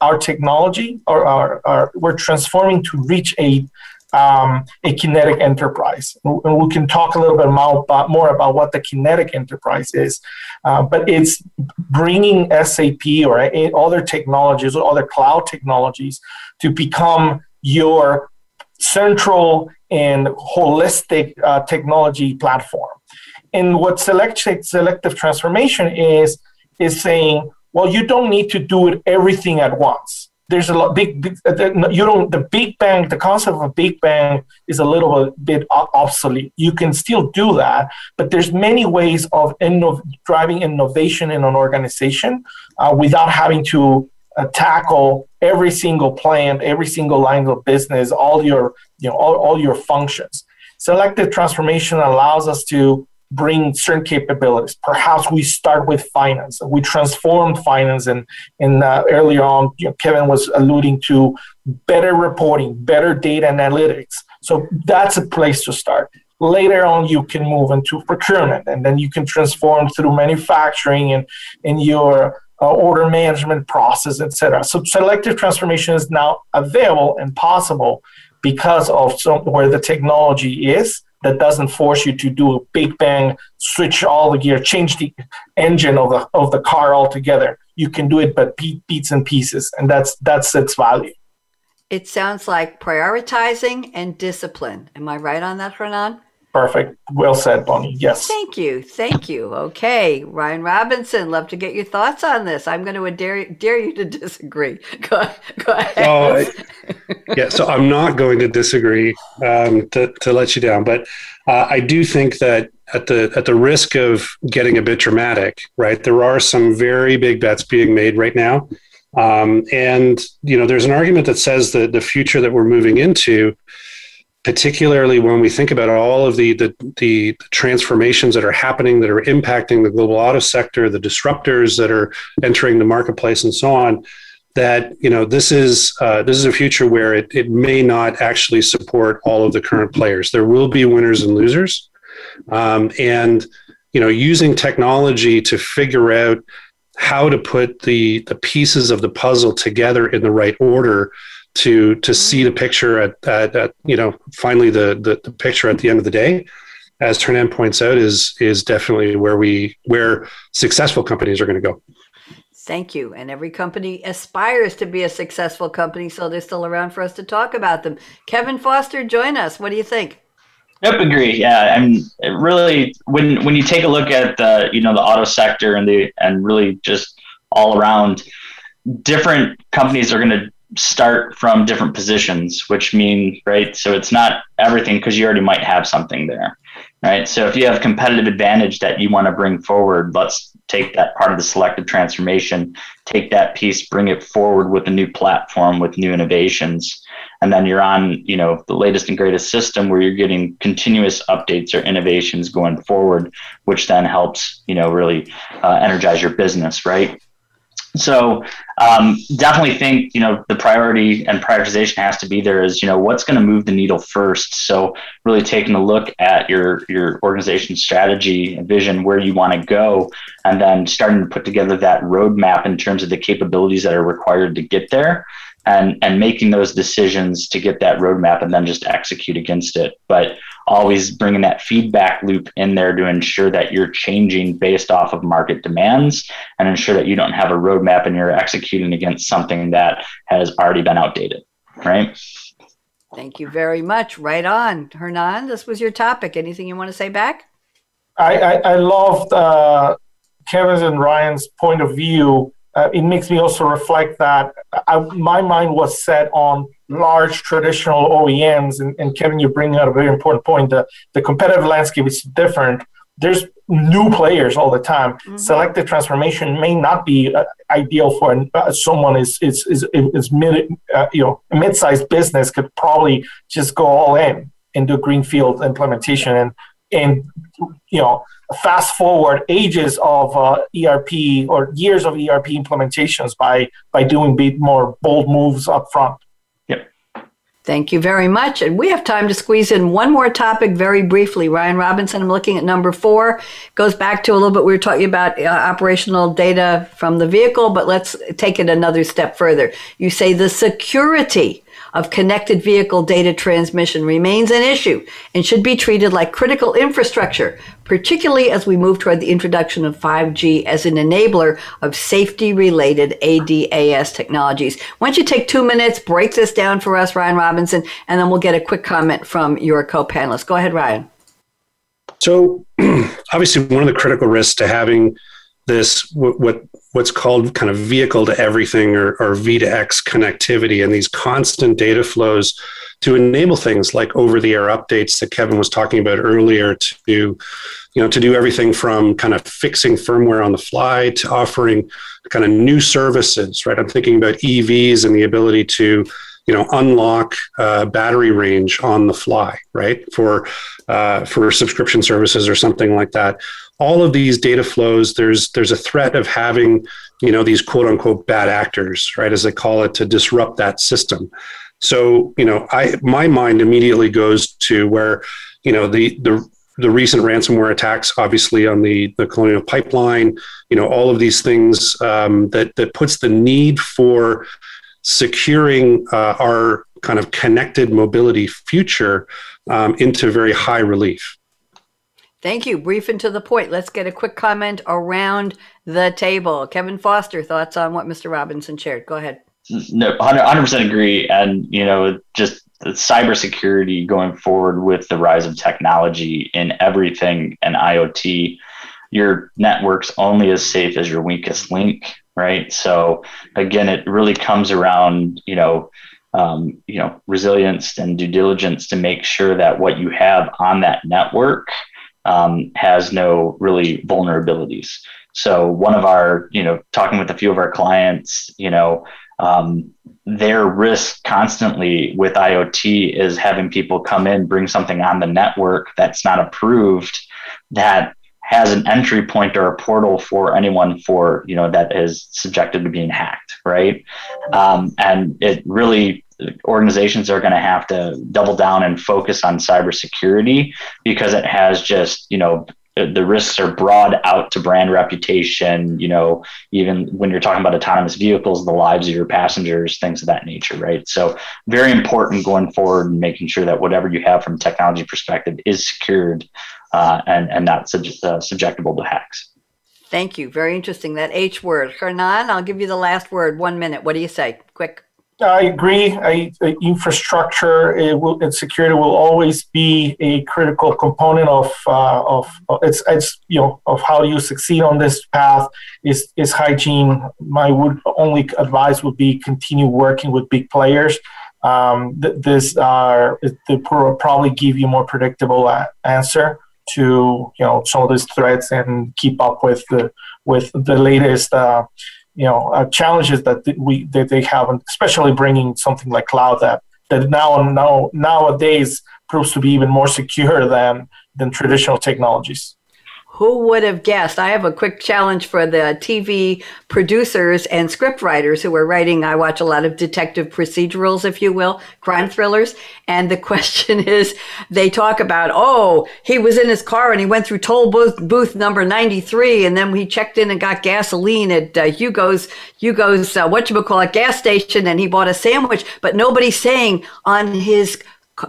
our technology, or our, our we're transforming to reach a um, a kinetic enterprise. And we can talk a little bit more about, what the kinetic enterprise is. Uh, but it's bringing SAP or other technologies or other cloud technologies to become your central and holistic uh, technology platform. And what selective, transformation is, is saying, well, you don't need to do it everything at once there's a lot big, big uh, you don't the big bang the concept of a big bang is a little bit obsolete. You can still do that but there's many ways of driving innovation in an organization uh, without having to uh, tackle every single plant every single line of business all your you know all, all your functions. Selective transformation allows us to bring certain capabilities. Perhaps we start with finance. We transformed finance, and in, uh, earlier on, you know, Kevin was alluding to better reporting, better data analytics. So that's a place to start. Later on, you can move into procurement, and then you can transform through manufacturing and in your uh, order management process, etc. So selective transformation is now available and possible because of some, where the technology is that doesn't force you to do a big bang, switch all the gear, change the engine of the of the car altogether. You can do it, but beats and pieces, and that's that's its value. It sounds like prioritizing and discipline. Am I right on that, Hernan? Perfect. Well said, Bonnie. Yes. Thank you. Thank you. Okay. Ryan Robinson, love to get your thoughts on this. I'm going to dare, dare you to disagree. Go, go ahead. yeah, so I'm not going to disagree um, to, to let you down, but uh, I do think that at the at the risk of getting a bit dramatic, right? There are some very big bets being made right now. Um, and you know, there's an argument that says that the future that we're moving into particularly when we think about all of the, the, the transformations that are happening that are impacting the global auto sector, the disruptors that are entering the marketplace, and so on. That you know this is uh, this is a future where it, it may not actually support all of the current players. There will be winners and losers, um, and you know using technology to figure out how to put the the pieces of the puzzle together in the right order to to see the picture at, at, at you know finally the, the, the picture at the end of the day as Hernan points out is is definitely where we where successful companies are going to go Thank you. And every company aspires to be a successful company, so they're still around for us to talk about them. Kevin Foster, join us. What do you think? Yep, agree. Yeah, and really, when when you take a look at the you know the auto sector and the and really just all around, different companies are going to start from different positions, which mean, right? So it's not everything because you already might have something there, right? So if you have competitive advantage that you want to bring forward, let's take that part of the selective transformation, take that piece, bring it forward with a new platform with new innovations. And then you're on, you know, the latest and greatest system where you're getting continuous updates or innovations going forward, which then helps, you know, really uh, energize your business, right? So um, definitely think you know the priority and prioritization has to be there is you know what's going to move the needle first. So really taking a look at your your organization strategy and vision, where you want to go, and then starting to put together that roadmap in terms of the capabilities that are required to get there and and making those decisions to get that roadmap and then just execute against it. But always bringing that feedback loop in there to ensure that you're changing based off of market demands and ensure that you don't have a roadmap and you're executing against something that has already been outdated right? Thank you very much. Right on. Hernan this was your topic. Anything you want to say back? I i, I loved uh, kevin's and ryan's point of view uh, it makes me also reflect that I, my mind was set on large traditional OEMs. And, and, Kevin, you bring out a very important point. The, the competitive landscape is different. There's new players all the time. Mm-hmm. Selective transformation may not be uh, ideal for an, uh, someone is is is, is mid uh, you know mid-sized business could probably just go all in into greenfield implementation and and you know fast forward ages of uh, ERP or years of ERP implementations by by doing bit more bold moves up front. Yep. Thank you very much. And we have time to squeeze in one more topic very briefly. Ryan Robinson, I'm looking at number four. Goes back to a little bit, we were talking about uh, operational data from the vehicle, but let's take it another step further. You say the security of connected vehicle data transmission remains an issue and should be treated like critical infrastructure, particularly as we move toward the introduction of 5G as an enabler of safety related ADAS technologies. Why don't you take two minutes, break this down for us, Ryan Robinson, and then we'll get a quick comment from your co panelists. Go ahead, Ryan. So, obviously, one of the critical risks to having this what what's called kind of vehicle to everything or, or V to X connectivity and these constant data flows to enable things like over the air updates that Kevin was talking about earlier to you know to do everything from kind of fixing firmware on the fly to offering kind of new services right? I'm thinking about EVs and the ability to you know unlock uh, battery range on the fly right? For uh, for subscription services or something like that. All of these data flows there's there's a threat of having you know these quote unquote bad actors right as they call it to disrupt that system. So you know i my mind immediately goes to where you know the the the recent ransomware attacks, obviously on the, the Colonial Pipeline, you know, all of these things um, that that puts the need for securing uh, our kind of connected mobility future um, into very high relief. Thank you. Brief and to the point. Let's get a quick comment around the table. Kevin Foster, thoughts on what Mr. Robinson shared? Go ahead. No, 100% agree. And, you know, just the cybersecurity going forward with the rise of technology in everything and IoT, your network's only as safe as your weakest link right? So again, it really comes around, you know, um, you know, resilience and due diligence to make sure that what you have on that network um, has no really vulnerabilities. So one of our, you know, talking with a few of our clients, you know, um, their risk constantly with IoT is having people come in, bring something on the network that's not approved that has an entry point or a portal for anyone for you know that is subjected to being hacked right? Um, and it really organizations are going to have to double down and focus on cybersecurity because it has just you know the risks are broad out to brand reputation you know even when you're talking about autonomous vehicles the lives of your passengers things of that nature right? So very important going forward and making sure that whatever you have from technology perspective is secured uh, and, and not sub- uh, subjectable to hacks. Thank you. Very interesting. That H word. Hernan, I'll give you the last word. One minute. What do you say? Quick. I agree. I, infrastructure it will, and security will always be a critical component of uh, of it's it's you know of how you succeed on this path is is hygiene. My would only advice would be continue working with big players. Um, th- this are they probably give you more predictable a- answer to you know of these threats and keep up with the with the latest uh, you know uh, challenges that we that they have, and especially bringing something like cloud that that now now nowadays proves to be even more secure than than traditional technologies. Who would have guessed? I have a quick challenge for the TV producers and script writers who are writing. I watch a lot of detective procedurals, if you will, crime thrillers. And the question is they talk about, oh, he was in his car and he went through toll booth, booth number 93 and then he checked in and got gasoline at uh, Hugo's, Hugo's, uh, whatchamacallit, gas station and he bought a sandwich. But nobody's saying on his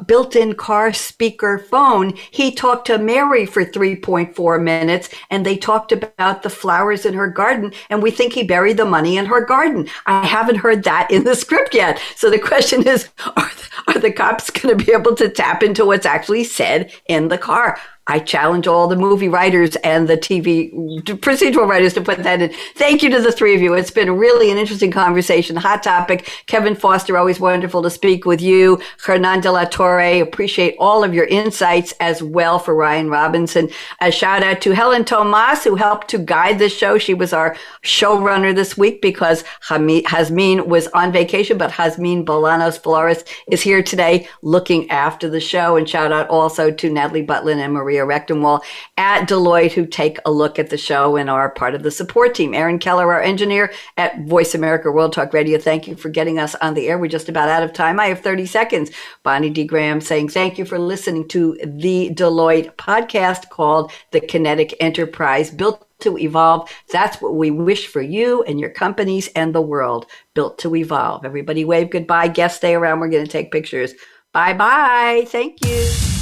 built-in car speaker phone, he talked to Mary for 3.4 minutes and they talked about the flowers in her garden and we think he buried the money in her garden. I haven't heard that in the script yet. So the question is, are, are the cops going to be able to tap into what's actually said in the car? I challenge all the movie writers and the TV procedural writers to put that in. Thank you to the three of you. It's been really an interesting conversation, hot topic. Kevin Foster, always wonderful to speak with you. Hernan de la Torre, appreciate all of your insights as well for Ryan Robinson. A shout out to Helen Tomas, who helped to guide this show. She was our showrunner this week because Hasmin was on vacation, but Hasmin Bolanos Flores is here today looking after the show. And shout out also to Natalie Butlin and Marie Maria Rechtenwall at Deloitte who take a look at the show and are part of the support team. Aaron Keller, our engineer at Voice America World Talk Radio. Thank you for getting us on the air. We're just about out of time. I have 30 seconds. Bonnie D. Graham saying thank you for listening to the Deloitte podcast called The Kinetic Enterprise, built to evolve. That's what we wish for you and your companies and the world built to evolve. Everybody wave goodbye. Guests stay around. We're going to take pictures. Bye bye. Thank you.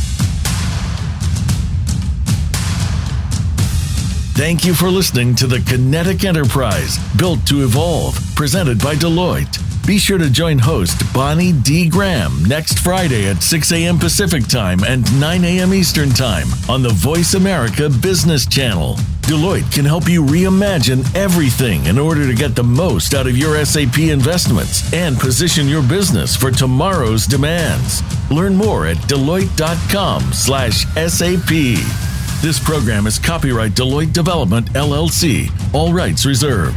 Thank you for listening to the Kinetic Enterprise, built to evolve, presented by Deloitte. Be sure to join host Bonnie D. Graham next Friday at 6 a.m. Pacific Time and 9 a.m. Eastern Time on the Voice America Business Channel. Deloitte can help you reimagine everything in order to get the most out of your SAP investments and position your business for tomorrow's demands. Learn more at deloitte.com/sap. This program is copyright Deloitte Development LLC. All rights reserved.